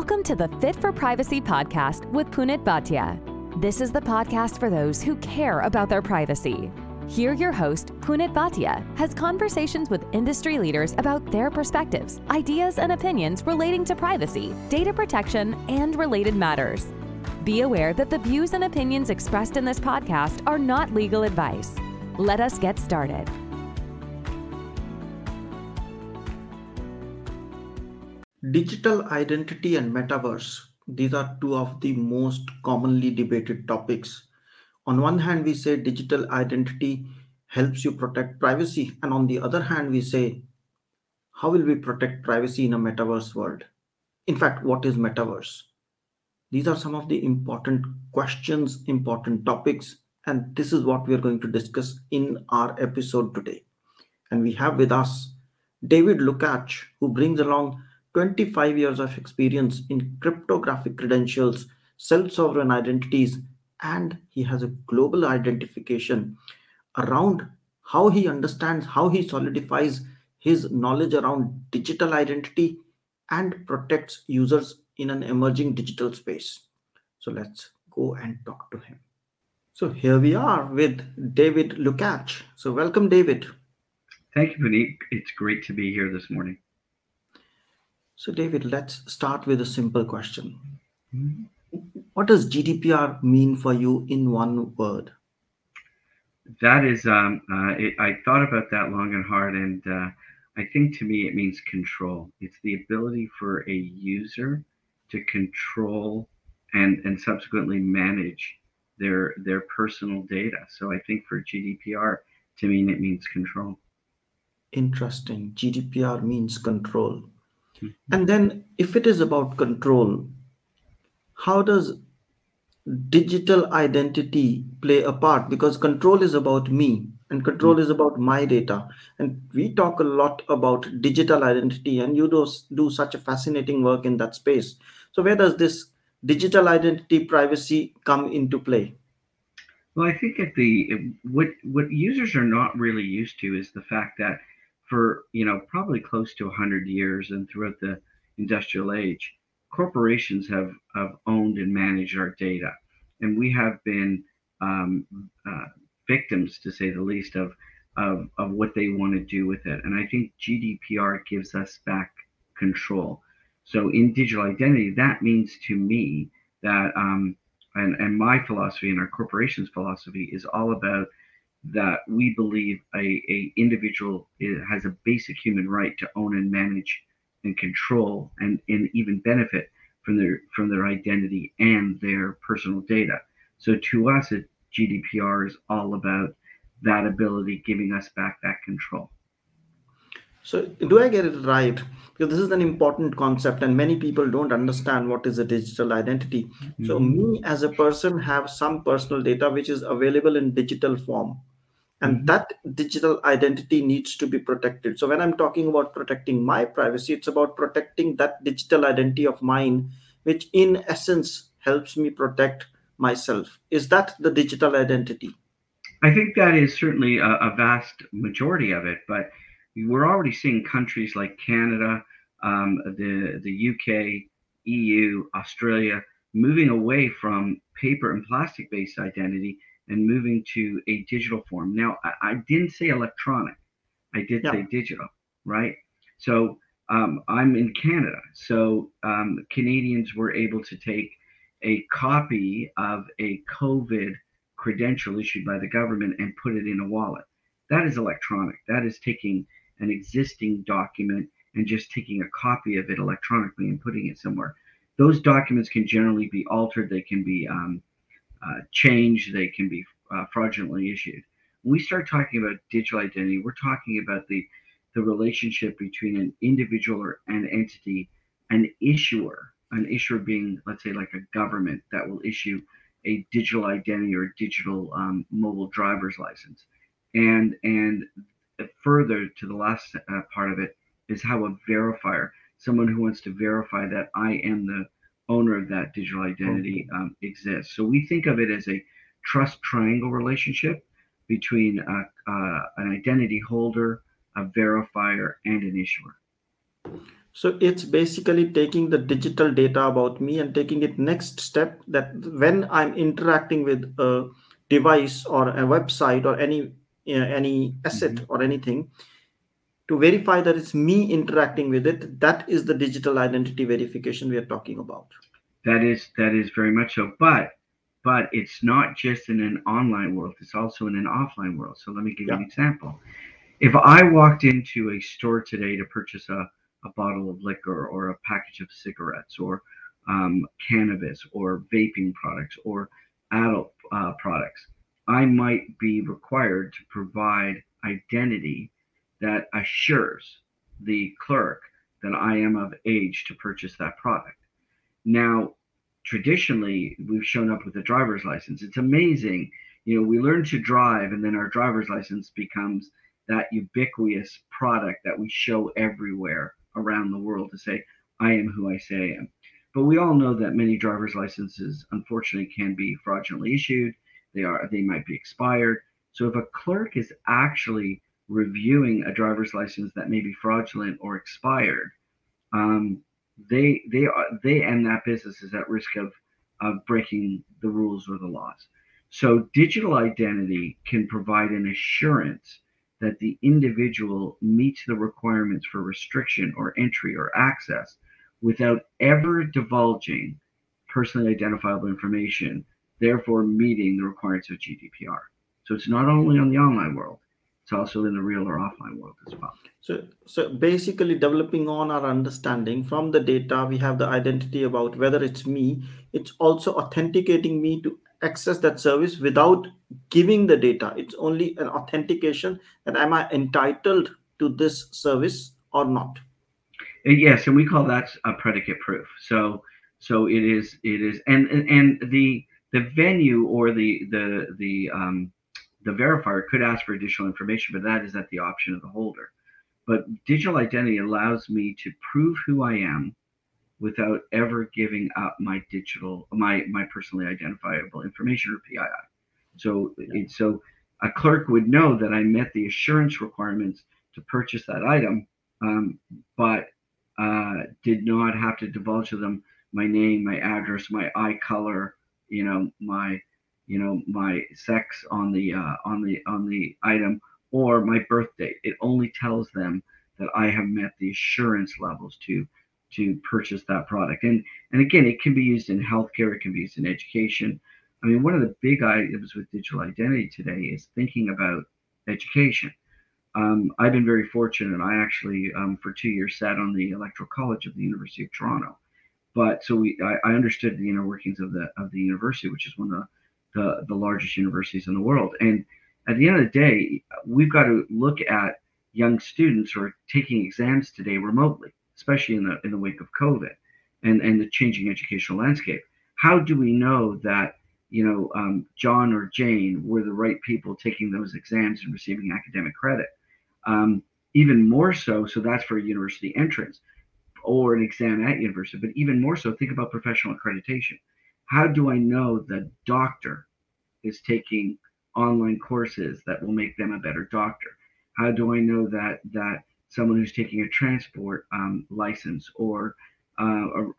Welcome to the Fit for Privacy podcast with Punit Bhatia. This is the podcast for those who care about their privacy. Here, your host, Punit Bhatia, has conversations with industry leaders about their perspectives, ideas, and opinions relating to privacy, data protection, and related matters. Be aware that the views and opinions expressed in this podcast are not legal advice. Let us get started. Digital identity and metaverse. These are two of the most commonly debated topics. On one hand, we say digital identity helps you protect privacy. And on the other hand, we say, how will we protect privacy in a metaverse world? In fact, what is metaverse? These are some of the important questions, important topics, and this is what we are going to discuss in our episode today. And we have with us David Lucatch, who brings along 25 years of experience in cryptographic credentials, self sovereign identities, and he has a global identification around how he understands, how he solidifies his knowledge around digital identity and protects users in an emerging digital space. So let's go and talk to him. So here we are with David Lucatch. So welcome, David. Thank you, Punit. It's great to be here this morning. So, David, let's start with a simple question. What does GDPR mean for you in one word? That is, um, uh, it, I thought about that long and hard, and uh, I think to me it means control. It's the ability for a user to control and and subsequently manage their their personal data. So I think for GDPR, to me, it means control. Interesting. GDPR means control. And then, if it is about control, how does digital identity play a part? Because control is about me and control mm. is about my data. And we talk a lot about digital identity, and you do, do such a fascinating work in that space. So, where does this digital identity privacy come into play? Well, I think at the what what users are not really used to is the fact that for you know probably close to 100 years and throughout the industrial age corporations have, have owned and managed our data. And we have been um, uh, victims to say the least of, of of what they want to do with it. And i think gdpr gives us back control. So in digital identity that means to me that um, and, and my philosophy and our corporation's philosophy is all about that we believe a, a individual has a basic human right to own and manage and control and, and even benefit from their from their identity and their personal data. So to us, it, GDPR is all about that ability, giving us back that control. So do I get it right? Because this is an important concept, and many people don't understand what is a digital identity. Mm-hmm. So me as a person have some personal data which is available in digital form and mm-hmm. that digital identity needs to be protected. So when i'm talking about protecting my privacy it's about protecting that digital identity of mine which in essence helps me protect myself. Is that the digital identity? I think that is certainly a, a vast majority of it but we're already seeing countries like canada um, the the uk eu australia moving away from paper and plastic based identity and moving to a digital form. Now, I, I didn't say electronic, I did yeah. say digital, right? So um, I'm in Canada. So um, Canadians were able to take a copy of a COVID credential issued by the government and put it in a wallet. That is electronic. That is taking an existing document and just taking a copy of it electronically and putting it somewhere. Those documents can generally be altered. They can be um, uh, change, they can be uh, fraudulently issued. When we start talking about digital identity, we're talking about the the relationship between an individual or an entity, an issuer, an issuer being, let's say, like a government that will issue a digital identity or digital um, mobile driver's license, and and further to the last uh, part of it is how a verifier, someone who wants to verify that I am the owner of that digital identity um, exists. So we think of it as a trust triangle relationship between uh, uh, an identity holder, a verifier, and an issuer. So it's basically taking the digital data about me and taking it next step that when I'm interacting with a device or a website or any uh, any asset Mhm. or anything to verify that it's me interacting with it that is the digital identity verification we are talking about That is that is very much so. But but it's not just in an online world, it's also in an offline world. So let me give you an example. If I walked into a store today to purchase a, a bottle of liquor or a package of cigarettes or um, cannabis or vaping products or adult uh, products, I might be required to provide identity that assures the clerk that I am of age to purchase that product. Now, traditionally, we've shown up with a driver's license. It's amazing. You know, we learn to drive, and then our driver's license becomes that ubiquitous product that we show everywhere around the world to say, I am who I say I am. But we all know that many driver's licenses, unfortunately, can be fraudulently issued. They are they might be expired. So if a clerk is actually reviewing a driver's license that may be fraudulent or expired, um, they they are they and that business is at risk of of breaking the rules or the laws. So digital identity can provide an assurance that the individual meets the requirements for restriction or entry or access without ever divulging personally identifiable information, therefore meeting the requirements of GDPR. So it's not only on the online world, it's also in the real or offline world as well. so so basically developing on our understanding from the data we have the identity about whether it's me it's also authenticating me to access that service without giving the data it's only an authentication that am i entitled to this service or not Yes, and we call that a predicate proof. So so it is it is and and, and the the venue or the the the um the verifier could ask for additional information, but that is at the option of the holder. But digital identity allows me to prove who I am without ever giving up my digital my my personally identifiable information or PII. So yeah it so a clerk would know that I met the assurance requirements to purchase that item, um, but uh, did not have to divulge to them my name, my address, my eye color, you know, my you know my sex on the uh, on the on the item or my birth date. It only tells them that I have met the assurance levels to to purchase that product. And and again, it can be used in healthcare, it can be used in education. I mean, one of the big items with digital identity today is thinking about education. Um, I've been very fortunate. I actually, um, for two years, sat on the Electoral College of the University of Toronto. But so we, I, I understood the inner workings of the of the university, which is one of the, the the largest universities in the world. And at the end of the day, we've got to look at young students who are taking exams today remotely, especially in the in the wake of COVID and and the changing educational landscape. How do we know that you know um, John or Jane were the right people taking those exams and receiving academic credit? Um, even more so, so that's for university entrance or an exam at university, but even more so, think about professional accreditation. How do I know the doctor is taking online courses that will make them a better doctor? How do I know that that someone who's taking a transport um, license or uh,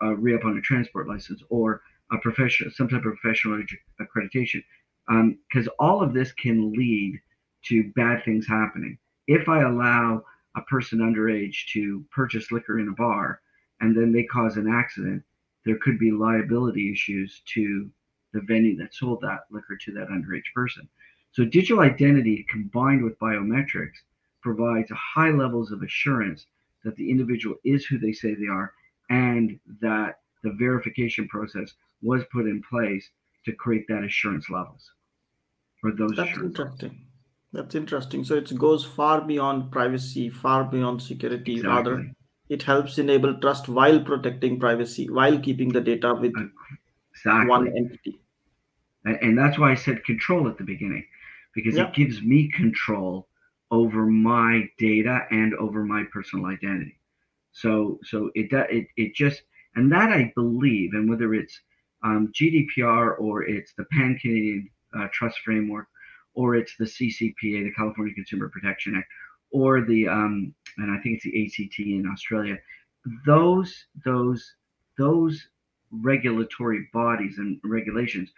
a, a re-up on a transport license or a professional, some type of professional accreditation, because um, all of this can lead to bad things happening. If I allow a person underage to purchase liquor in a bar and then they cause an accident, there could be liability issues to the venue that sold that liquor to that underage person. So digital identity combined with biometrics provides high levels of assurance that the individual is who they say they are and that the verification process was put in place to create that assurance levels or those that's assurance levels. interesting that's interesting so it goes far beyond privacy far beyond security rather Exactly. It helps enable trust while protecting privacy while keeping the data with one entity. And, that's why I said control at the beginning, because yeah. it gives me control over my data and over my personal identity. So so it it it just and that I believe, and whether it's um, GDPR or it's the Pan Canadian uh, Trust Framework or it's the CCPA, the California Consumer Protection Act, or the um, and I think it's the ACT in Australia. those those those regulatory bodies and regulations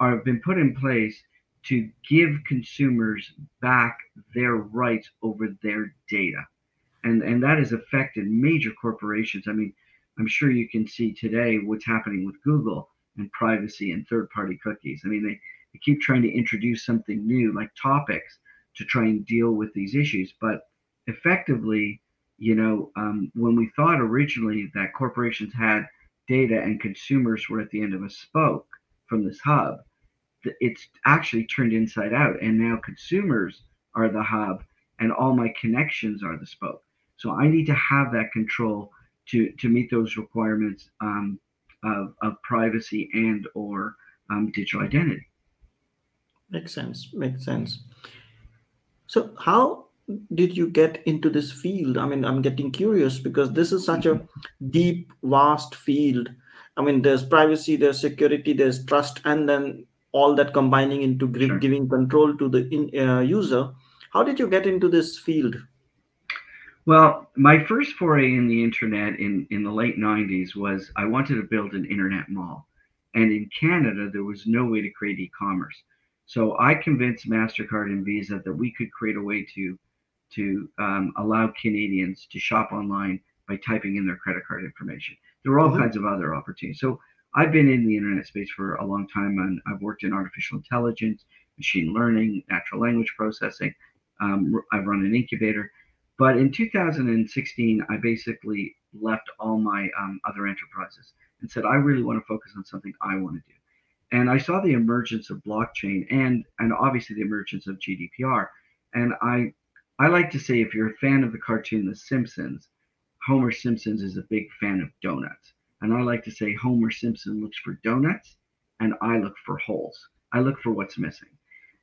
are been put in place to give consumers back their rights over their data. And, and that has affected major corporations. I mean, I'm sure you can see today what's happening with Google and privacy and third party cookies. I mean, they, they keep trying to introduce something new like topics to try and deal with these issues. But effectively, you know, um, when we thought originally that corporations had data and consumers were at the end of a spoke from this hub, it's actually turned inside out. And now consumers are the hub and all my connections are the spoke. So I need to have that control to, to meet those requirements um, of, of privacy and or um, digital identity. Makes sense. Makes sense. So how did you get into this field? I mean, I'm getting curious because this is such a deep, vast field. I mean, there's privacy, there's security, there's trust, and then all that combining into giving control to the in, uh, user. How did you get into this field? Well, my first foray in the internet in, in the late 90s was I wanted to build an internet mall. And in Canada, there was no way to create e commerce. So I convinced MasterCard and Visa that we could create a way to, to um, allow Canadians to shop online by typing in their credit card information. There were all mm-hmm. kinds of other opportunities. So I've been in the internet space for a long time and I've worked in artificial intelligence, machine learning, natural language processing. Um, I've run an incubator. But in 2016, I basically left all my um, other enterprises and said, I really want to focus on something I want to do. And I saw the emergence of blockchain and and obviously the emergence of GDPR. And I I like to say if you're a fan of the cartoon The Simpsons, Homer Simpson is a big fan of donuts. And I like to say Homer Simpson looks for donuts and I look for holes. I look for what's missing.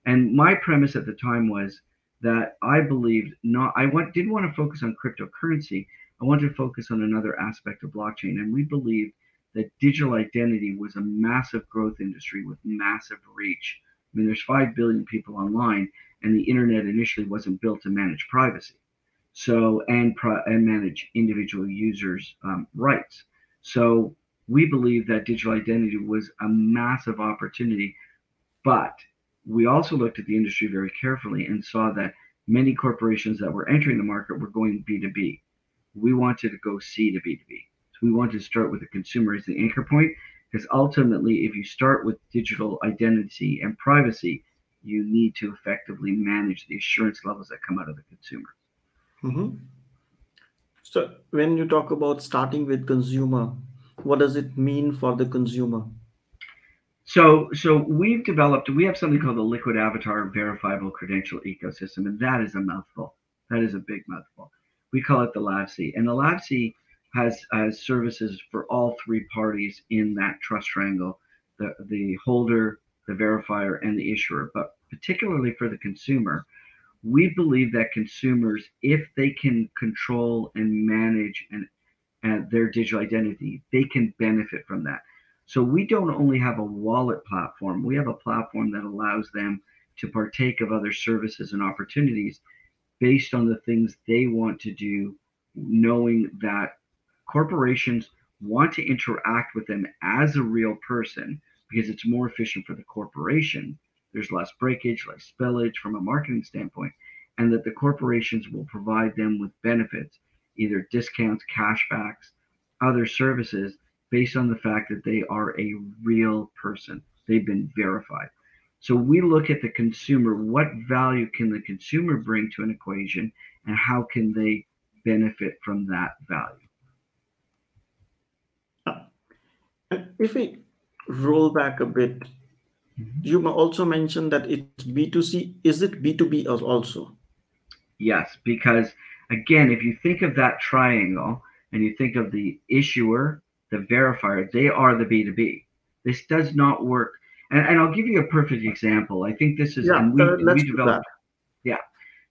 And my premise at the time was that I believed not I want, didn't want to focus on cryptocurrency. I wanted to focus on another aspect of blockchain. And we believed that digital identity was a massive growth industry with massive reach. I mean, there's 5 billion people online, and the internet initially wasn't built to manage privacy. So, and, and manage individual users' um, rights. So, we believe that digital identity was a massive opportunity, but we also looked at the industry very carefully and saw that many corporations that were entering the market were going B2B. We wanted to go C to B2B. We wanted to start with the consumer as the anchor point because ultimately, if you start with digital identity and privacy, you need to effectively manage the assurance levels that come out of the consumer. Mm-hmm. So, when you talk about starting with consumer, what does it mean for the consumer? So, so we've developed, we have something called the Liquid Avatar Verifiable Credential Ecosystem, and that is a mouthful. That is a big mouthful. We call it the LAVC, and the LAVC has, has services for all three parties in that trust triangle: the the holder, the verifier, and the issuer. But particularly for the consumer, we believe that consumers, if they can control and manage and, their digital identity, they can benefit from that so we don't only have a wallet platform, we have a platform that allows them to partake of other services and opportunities based on the things they want to do, knowing that corporations want to interact with them as a real person because it's more efficient for the corporation. There's less breakage, less spillage from a marketing standpoint, and that the corporations will provide them with benefits, either discounts, cashbacks, other services based on the fact that they are a real person. They've been verified. So we look at the consumer. What value can the consumer bring to an equation, and how can they benefit from that value? If we roll back a bit, mm-hmm. you also mentioned that it's B2C. Is it B2B also? Yes, because again, if you think of that triangle and you think of the issuer, the verifier, they are the B2B. This does not work. And, and I'll give you a perfect example. I think this is, yeah, we, uh, we developed. Yeah.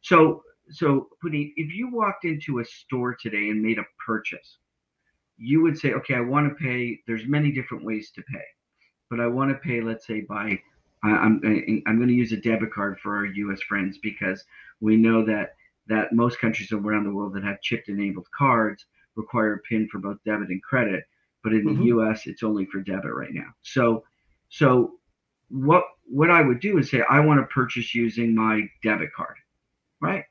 So, so Punit, if you walked into a store today and made a purchase, you would say, okay, I want to pay. There's many different ways to pay, but I want to pay, let's say, by I'm I'm going to use a debit card for our U.S. friends because we know that that most countries around the world that have chip enabled cards require a PIN for both debit and credit, but in mm-hmm. the U.S. it's only for debit right now. So, so what what I would do is say I want to purchase using my debit card, right?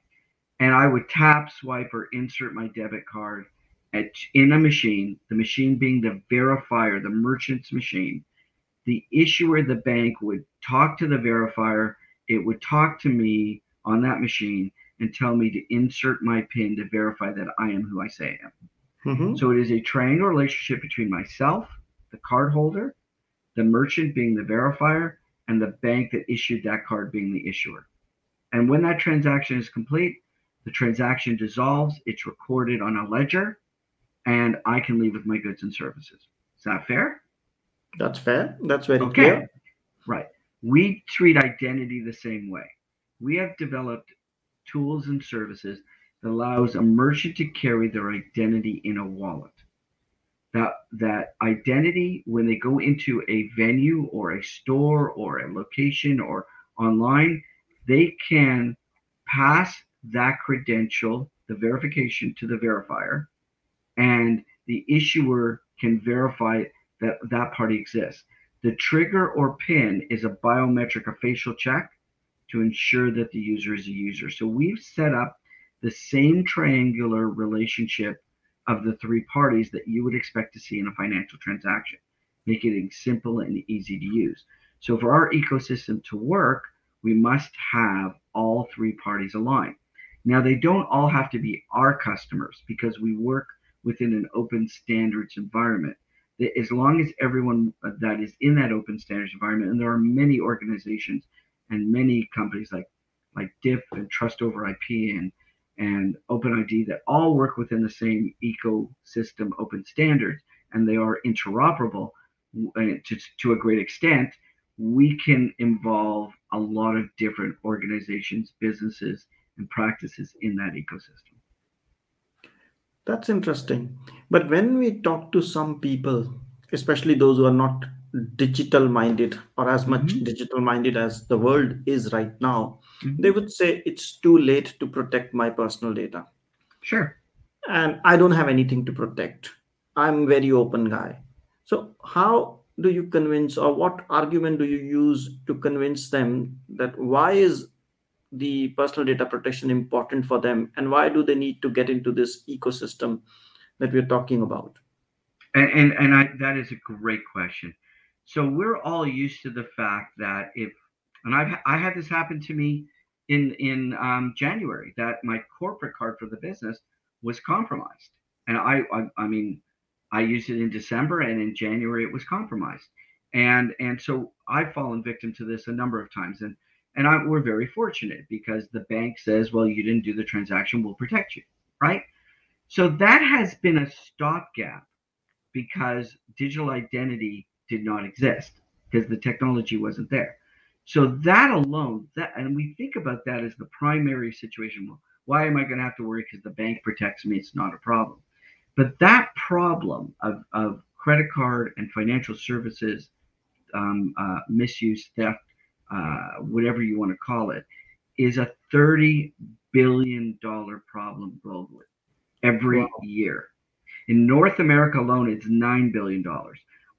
And I would tap, swipe, or insert my debit card in a machine. The machine being the verifier, the merchant's machine. The issuer, the bank, would talk to the verifier. It would talk to me on that machine and tell me to insert my PIN to verify that I am who I say I am. Mm-hmm. So it is a triangle relationship between myself, the card holder, the merchant being the verifier, and the bank that issued that card being the issuer. And when that transaction is complete, the transaction dissolves, it's recorded on a ledger, and I can leave with my goods and services. Is that fair? That's fair. That's very okay. clear. Right. We treat identity the same way. We have developed tools and services that allows a merchant to carry their identity in a wallet. That that identity when they go into a venue or a store or a location or online, they can pass that credential, the verification to the verifier, and the issuer can verify that that party exists. The trigger or pin is a biometric or facial check to ensure that the user is a user. So we've set up the same triangular relationship of the three parties that you would expect to see in a financial transaction, making it simple and easy to use. So for our ecosystem to work, we must have all three parties aligned. Now, they don't all have to be our customers because we work within an open standards environment. As long as everyone that is in that open standards environment, and there are many organizations and many companies like like DIF and Trust over IP and and OpenID that all work within the same ecosystem open standards and they are interoperable uh, to, to a great extent, we can involve a lot of different organizations, businesses, and practices in that ecosystem. That's interesting. But when we talk to some people, especially those who are not digital minded or as much mm-hmm. digital minded as the world is right now, mm-hmm. they would say it's too late to protect my personal data. Sure. And I don't have anything to protect. I'm very open guy. So how do you convince or what argument do you use to convince them that why is the personal data protection important for them? And why do they need to get into this ecosystem that we're talking about? And and, and I, that is a great question. So we're all used to the fact that if, and I've I had this happen to me in in um, January that my corporate card for the business was compromised, and I, I I mean I used it in December and in January it was compromised, and and so I've fallen victim to this a number of times, and and I, we're very fortunate because the bank says, well, you didn't do the transaction, we'll protect you, right? So that has been a stopgap because digital identity did not exist because the technology wasn't there. So that alone, that and we think about that as the primary situation. Well, why am I going to have to worry because the bank protects me? It's not a problem. But that problem of, of credit card and financial services um, uh, misuse, theft, uh, whatever you want to call it, is a $30 billion problem globally every wow. year. In North America alone, it's $9 billion.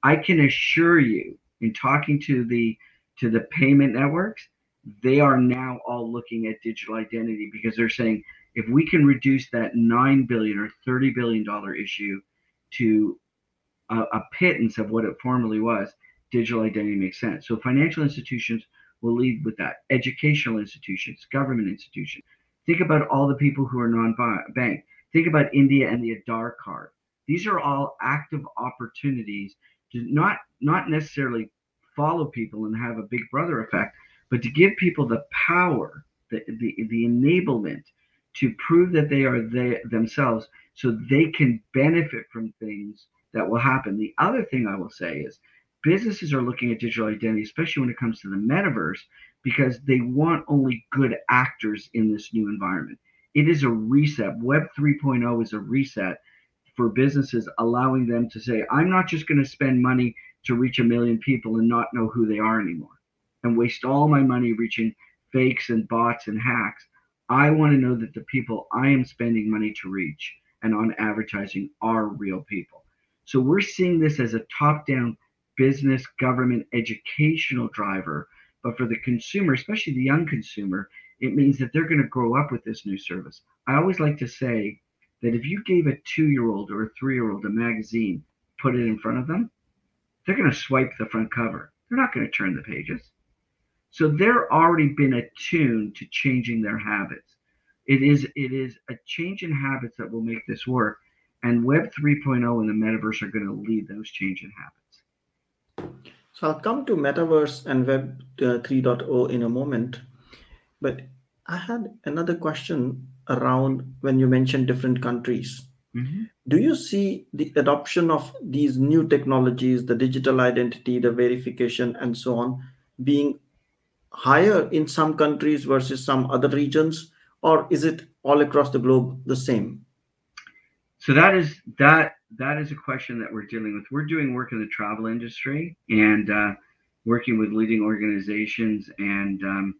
I can assure you, in talking to the to the payment networks, they are now all looking at digital identity because they're saying if we can reduce that nine billion or thirty billion dollar issue to a, a pittance of what it formerly was, digital identity makes sense. So financial institutions will lead with that. Educational institutions, government institutions. Think about all the people who are non-bank. Think about India and the Aadhaar card. These are all active opportunities to not not necessarily follow people and have a big brother effect, but to give people the power, the the, the enablement to prove that they are they themselves so they can benefit from things that will happen. The other thing I will say is businesses are looking at digital identity, especially when it comes to the metaverse, because they want only good actors in this new environment. It is a reset. Web 3.0 is a reset for businesses, allowing them to say, I'm not just going to spend money to reach a million people and not know who they are anymore and waste all my money reaching fakes and bots and hacks. I want to know that the people I am spending money to reach and on advertising are real people. So we're seeing this as a top down business, government, educational driver. But for the consumer, especially the young consumer, it means that they're going to grow up with this new service. I always like to say that if you gave a two year old or a three year old a magazine, put it in front of them, they're going to swipe the front cover. They're not going to turn the pages. So they're already been attuned to changing their habits. It is it is a change in habits that will make this work. And Web 3.0 and the metaverse are going to lead those change in habits. So I'll come to metaverse and Web uh, 3.0 in a moment. But I had another question around when you mentioned different countries. Mm-hmm. Do you see the adoption of these new technologies, the digital identity, the verification, and so on, being higher in some countries versus some other regions? or is it all across the globe the same? So that is that that is a question that we're dealing with. We're doing work in the travel industry and uh, working with leading organizations, and um,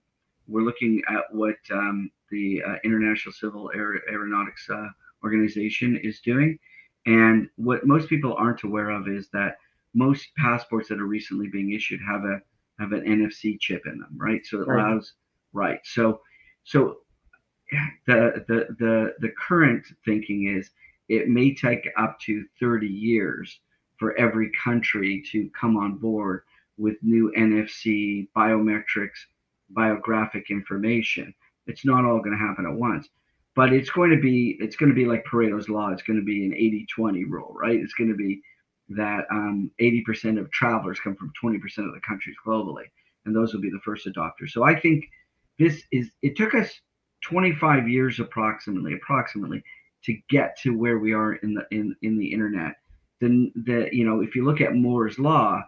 we're looking at what um, the uh, International Civil Aer- Aeronautics uh, Organization is doing. And what most people aren't aware of is that most passports that are recently being issued have a have an NFC chip in them, right? So it right. allows right. So so the, the, the, the current thinking is it may take up to 30 years for every country to come on board with new NFC, biometrics, biographic information. It's not all going to happen at once, but it's going to be it's going to be like Pareto's law. It's going to be an 80-20 rule, right? It's going to be that um, 80% of travelers come from 20% of the countries globally, and those will be the first adopters. So I think this is it took us 25 years approximately approximately to get to where we are in the in in the internet then the you know if you look at moore's law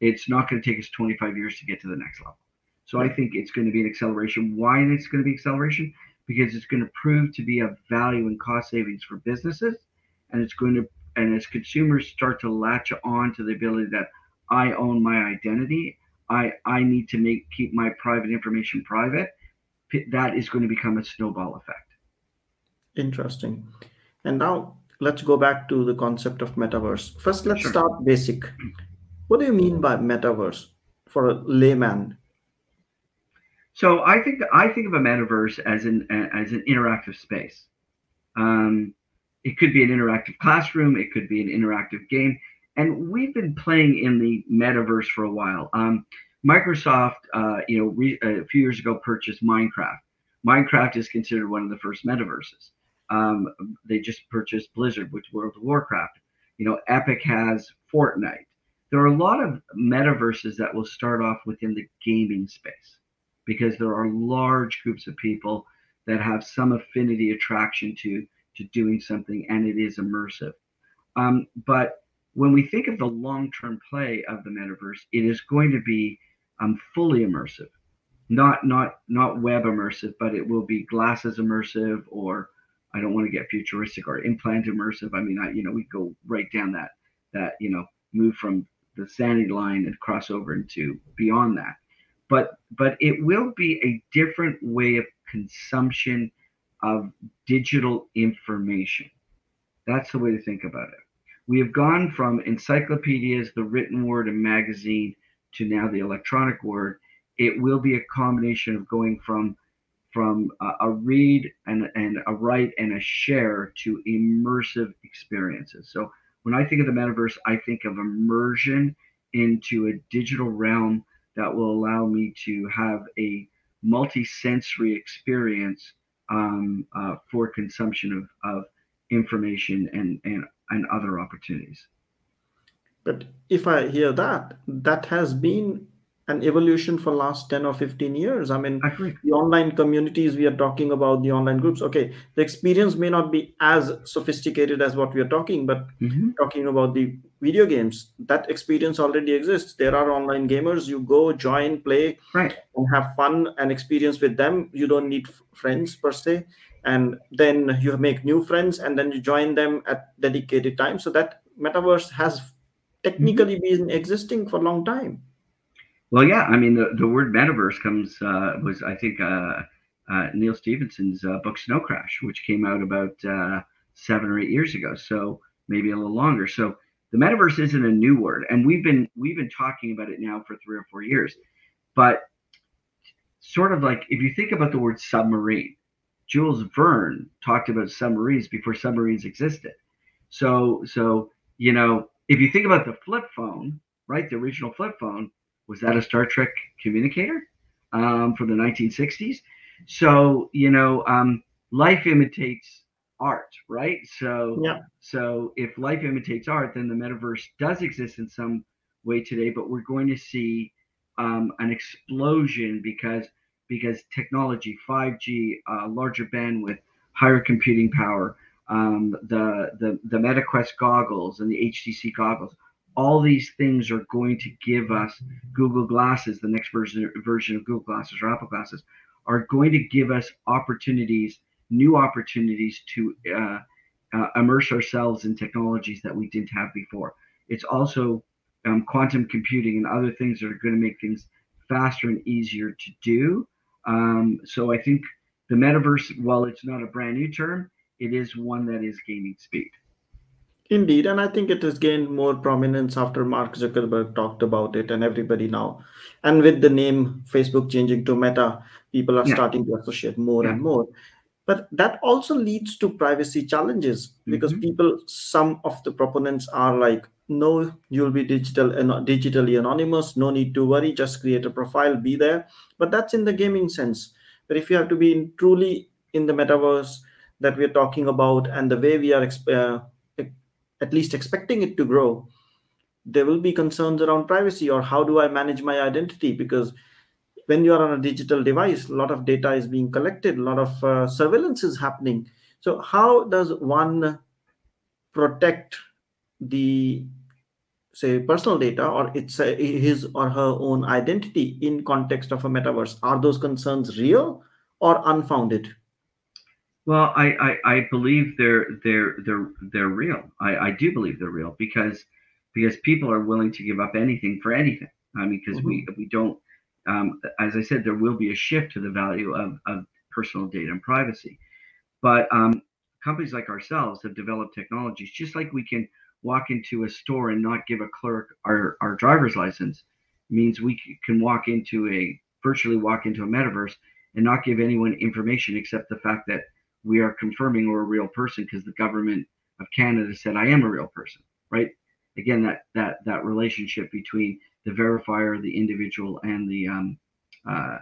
it's not going to take us 25 years to get to the next level. So i think it's going to be an acceleration. Why it's going to be acceleration? Because it's going to prove to be a value and cost savings for businesses and it's going to and as consumers start to latch on to the ability that i own my identity i i need to make keep my private information private that is going to become a snowball effect. Interesting. And now let's go back to the concept of metaverse. First, let's sure. start basic. What do you mean by metaverse for a layman? So I think I think of a metaverse as an as an interactive space. Um, it could be an interactive classroom. It could be an interactive game. And we've been playing in the metaverse for a while. Um, Microsoft, uh, you know, re- a few years ago purchased Minecraft. Minecraft is considered one of the first metaverses. Um, they just purchased Blizzard, which World of Warcraft. You know, Epic has Fortnite. There are a lot of metaverses that will start off within the gaming space because there are large groups of people that have some affinity attraction to to doing something, and it is immersive. Um, but when we think of the long-term play of the metaverse, it is going to be um, fully immersive, not not not web immersive, but it will be glasses immersive, or I don't want to get futuristic or implant immersive. I mean, I you know we go right down that that you know move from the sanity line and cross over into beyond that. But but it will be a different way of consumption of digital information. That's the way to think about it. We have gone from encyclopedias, the written word, and magazine to now the electronic word, it will be a combination of going from from a, a read and, and a write and a share to immersive experiences. So when I think of the metaverse, I think of immersion into a digital realm that will allow me to have a multi-sensory experience um, uh, for consumption of, of information and, and, and other opportunities. But if I hear that, that has been an evolution for last 10 or 15 years. I mean, the online communities we are talking about, the online groups, okay, the experience may not be as sophisticated as what we are talking, but mm-hmm. talking about the video games, that experience already exists. There are online gamers, you go, join, play, right. and have fun and experience with them. You don't need f- friends per se. And then you make new friends and then you join them at dedicated time. So that metaverse has technically mm-hmm. been existing for a long time. Well, yeah, I mean the, the word metaverse comes uh, was I think uh, uh, Neal Stephenson's uh, book Snow Crash, which came out about uh, seven or eight years ago. So maybe a little longer. So the metaverse isn't a new word, and we've been we've been talking about it now for three or four years. But sort of like if you think about the word submarine, Jules Verne talked about submarines before submarines existed. So so you know if you think about the flip phone, right, the original flip phone was that a Star Trek communicator um, from the 1960s? So you know um, life imitates art, right? So yeah. so if life imitates art, then the metaverse does exist in some way today, but we're going to see um, an explosion because because technology, 5G, uh, larger bandwidth, higher computing power, um, the the the MetaQuest goggles and the HTC goggles, all these things are going to give us Google Glasses, the next version version of Google Glasses or Apple Glasses, are going to give us opportunities new opportunities to uh, uh, immerse ourselves in technologies that we didn't have before. It's also um, quantum computing and other things that are going to make things faster and easier to do. Um, so I think the metaverse, while it's not a brand new term, it is one that is gaining speed. Indeed, and I think it has gained more prominence after Mark Zuckerberg talked about it, and everybody now, and with the name Facebook changing to Meta, people are yeah. starting to associate more yeah. and more. But that also leads to privacy challenges because mm-hmm. people some of the proponents are like no you'll be digital and digitally anonymous. No need to worry. Just create a profile. Be there. But that's in the gaming sense. But if you have to be in, truly in the metaverse that we're talking about and the way we are uh, at least expecting it to grow there will be concerns around privacy or how do i manage my identity? Because when you are on a digital device a lot of data is being collected a lot of uh, surveillance is happening. So how does one protect the say personal data or it's a, his or her own identity in context of a metaverse? Are those concerns real or unfounded well i i, I believe they're they're they're they're real I, I do believe they're real because because people are willing to give up anything for anything i mean because mm-hmm. we we don't um, as I said, there will be a shift to the value of, of personal data and privacy. But um, companies like ourselves have developed technologies, just like we can walk into a store and not give a clerk our, our driver's license, means we can walk into a virtually walk into a metaverse and not give anyone information except the fact that we are confirming we're a real person because the government of Canada said I am a real person, right? Again, that that that relationship between the verifier, the individual, and the um, uh,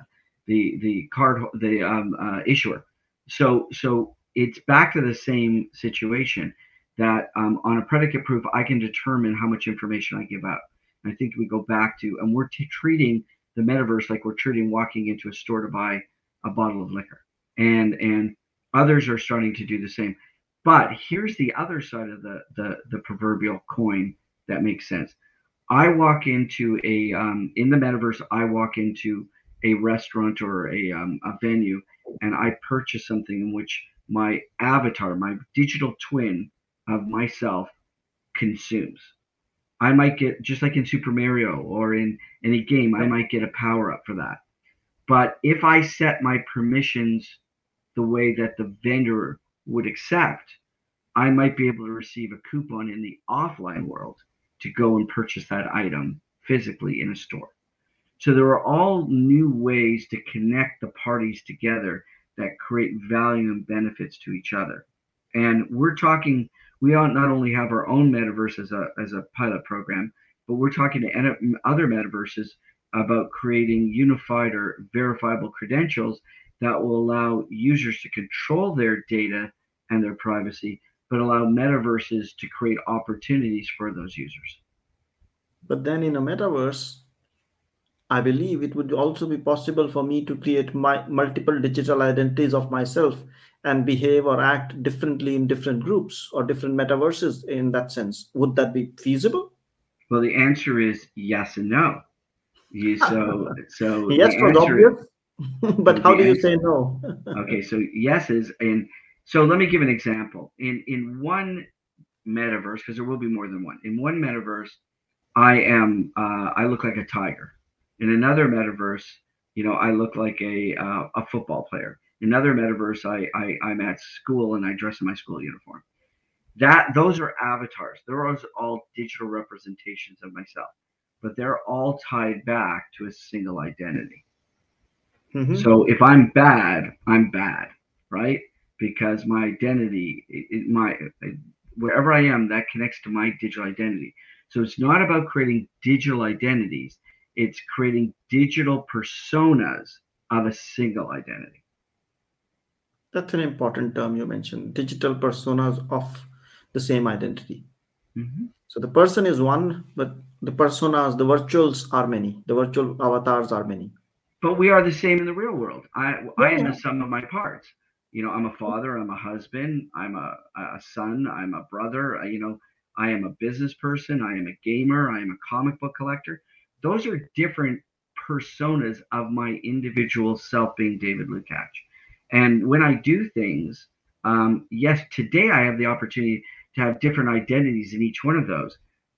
the the card the um, uh, issuer. So so it's back to the same situation that um, on a predicate proof I can determine how much information I give out. I think we go back to and we're t- treating the metaverse like we're treating walking into a store to buy a bottle of liquor, and and others are starting to do the same. But here's the other side of the the, the proverbial coin that makes sense. I walk into a um, in the metaverse. I walk into a restaurant or a um, a venue, and I purchase something in which my avatar, my digital twin of myself, consumes. I might get just like in Super Mario or in any game, I might get a power up for that. But if I set my permissions the way that the vendor would accept, I might be able to receive a coupon in the offline world to go and purchase that item physically in a store. So there are all new ways to connect the parties together that create value and benefits to each other. And we're talking, we not only have our own metaverse as a, as a pilot program, but we're talking to other metaverses about creating unified or verifiable credentials that will allow users to control their data and their privacy but allow metaverses to create opportunities for those users. But then in a metaverse, I believe it would also be possible for me to create my multiple digital identities of myself and behave or act differently in different groups or different metaverses in that sense. Would that be feasible? Well, the answer is yes and no. So, so yes for obvious, but how do you say no? okay, so yes is and so let me give an example. In in one metaverse, because there will be more than one. In one metaverse, I am uh, I look like a tiger. In another metaverse, you know, I look like a uh, a football player. In another metaverse, I, I I'm at school and I dress in my school uniform. that those are avatars. They're all digital representations of myself, but they're all tied back to a single identity. Mm-hmm. So if I'm bad, I'm bad, right? Because my identity, it, my wherever I am, that connects to my digital identity. So it's not about creating digital identities; it's creating digital personas of a single identity. That's an important term you mentioned: digital personas of the same identity. Mm-hmm. So the person is one, but the personas, the virtuals are many. The virtual avatars are many but we are the same in the real world. I yeah. I am the sum of my parts. You know, I'm a father, I'm a husband, I'm a, a son, I'm a brother. you know, I am a business person, I am a gamer, I am a comic book collector. Those are different personas of my individual self being David Lucatch. And when I do things, um, yes, today I have the opportunity to have different identities in each one of those.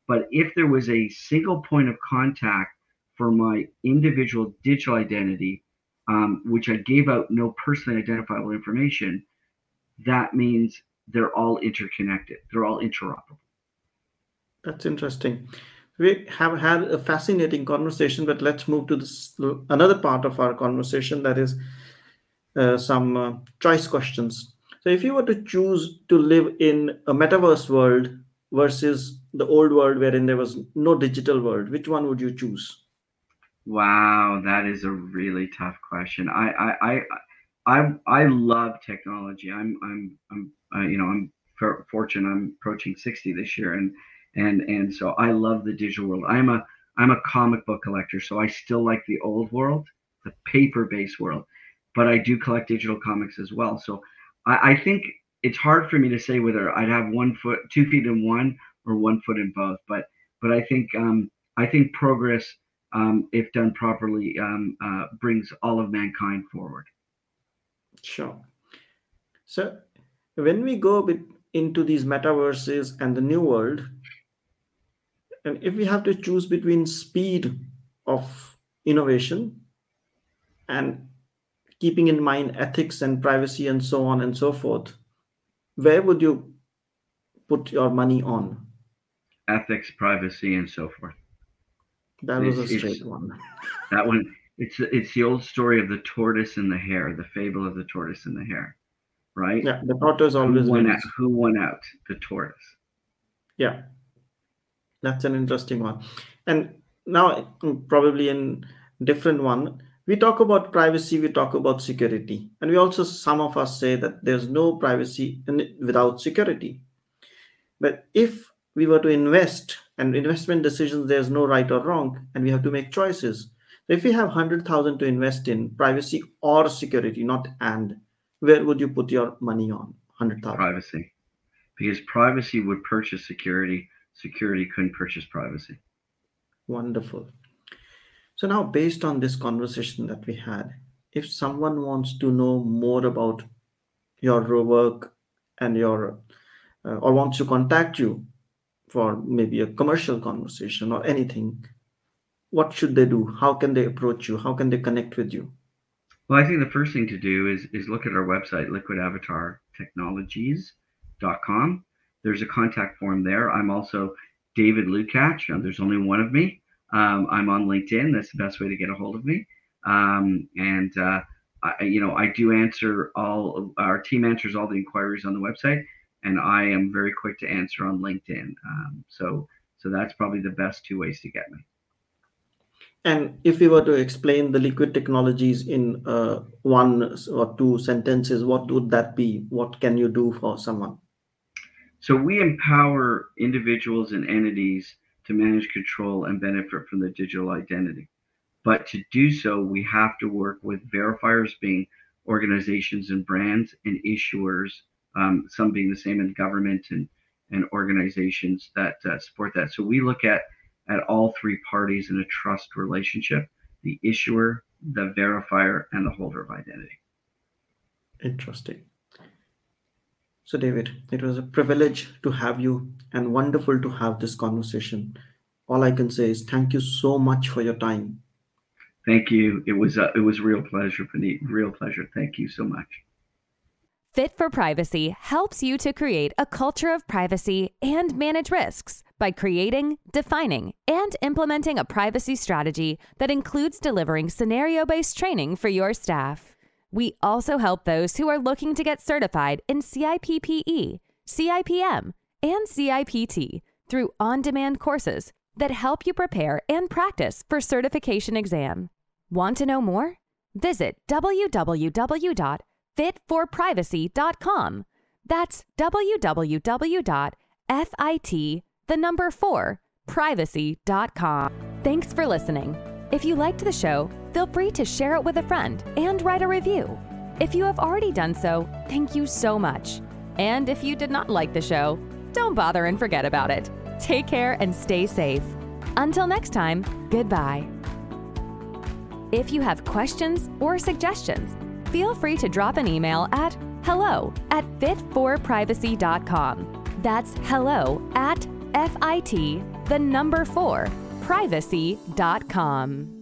But if there was a single point of contact for my individual digital identity, um, which I gave out no personally identifiable information, that means they're all interconnected. They're all interoperable. That's interesting. We have had a fascinating conversation, but let's move to this another part of our conversation that is uh, some uh, choice questions. So, if you were to choose to live in a metaverse world versus the old world wherein there was no digital world, which one would you choose? Wow, that is a really tough question. I I I I, I love technology. I'm I'm I'm uh, you know I'm fortunate. I'm approaching 60 this year, and and and so I love the digital world. I'm a I'm a comic book collector, so I still like the old world, the paper-based world, but I do collect digital comics as well. So I, I think it's hard for me to say whether I'd have one foot, two feet in one, or one foot in both. But but I think um, I think progress um, if done properly, um, uh, brings all of mankind forward. Sure. So, when we go bit into these metaverses and the new world, and if we have to choose between speed of innovation and keeping in mind ethics and privacy and so on and so forth, where would you put your money on? Ethics, privacy, and so forth. That was a straight one. That one. It's it's the old story of the tortoise and the hare, the fable of the tortoise and the hare, right? Yeah, the tortoise always who won wins. Out, who won out? The tortoise. Yeah, that's an interesting one. And now, mm, probably in different one, we talk about privacy, we talk about security, and we also some of us say that there's no privacy in, without security. But if we were to invest and investment decisions there's no right or wrong and we have to make choices. If we have 100000 to invest in privacy or security not and where would you put your money on? 100000 privacy. Because privacy would purchase security. Security couldn't purchase privacy. Wonderful. So now based on this conversation that we had if someone wants to know more about your work and your uh, or wants to contact you for maybe a commercial conversation or anything, what should they do? How can they approach you? How can they connect with you? Well, I think the first thing to do is is look at our website, liquidavatartechnologies.com. There's a contact form there. I'm also David Lucatch. There's only one of me. Um, I'm on LinkedIn. That's the best way to get a hold of me. Um, and uh, I, you know, I do answer all. Our team answers all the inquiries on the website and I am very quick to answer on LinkedIn. Um, so so that's probably the best two ways to get me. And if we were to explain the liquid technologies in uh, one or two sentences, what would that be? What can you do for someone? So we empower individuals and entities to manage, control, and benefit from the digital identity. But to do so, we have to work with verifiers, being organizations and brands, and issuers um, some being the same in government and, and organizations that uh, support that. So we look at, at all three parties in a trust relationship the issuer, the verifier, and the holder of identity. Interesting. So, David, it was a privilege to have you and wonderful to have this conversation. All I can say is thank you so much for your time. Thank you. It was a, it was a real pleasure, Punit. Real pleasure. Thank you so much. Fit for Privacy helps you to create a culture of privacy and manage risks by creating, defining, and implementing a privacy strategy that includes delivering scenario based training for your staff. We also help those who are looking to get certified in CIPPE, CIPM, and CIPT through on demand courses that help you prepare and practice for certification exam. Want to know more? Visit www.fitforprivacy.com. That's www.fit the number 4 privacy.com. Thanks for listening. If you liked the show, feel free to share it with a friend and write a review. If you have already done so, thank you so much. And if you did not like the show, don't bother and forget about it. Take care and stay safe. Until next time, goodbye. If you have questions or suggestions, feel free to drop an email at hello at fitforprivacy.com. That's hello at FIT, the number four, privacy.com.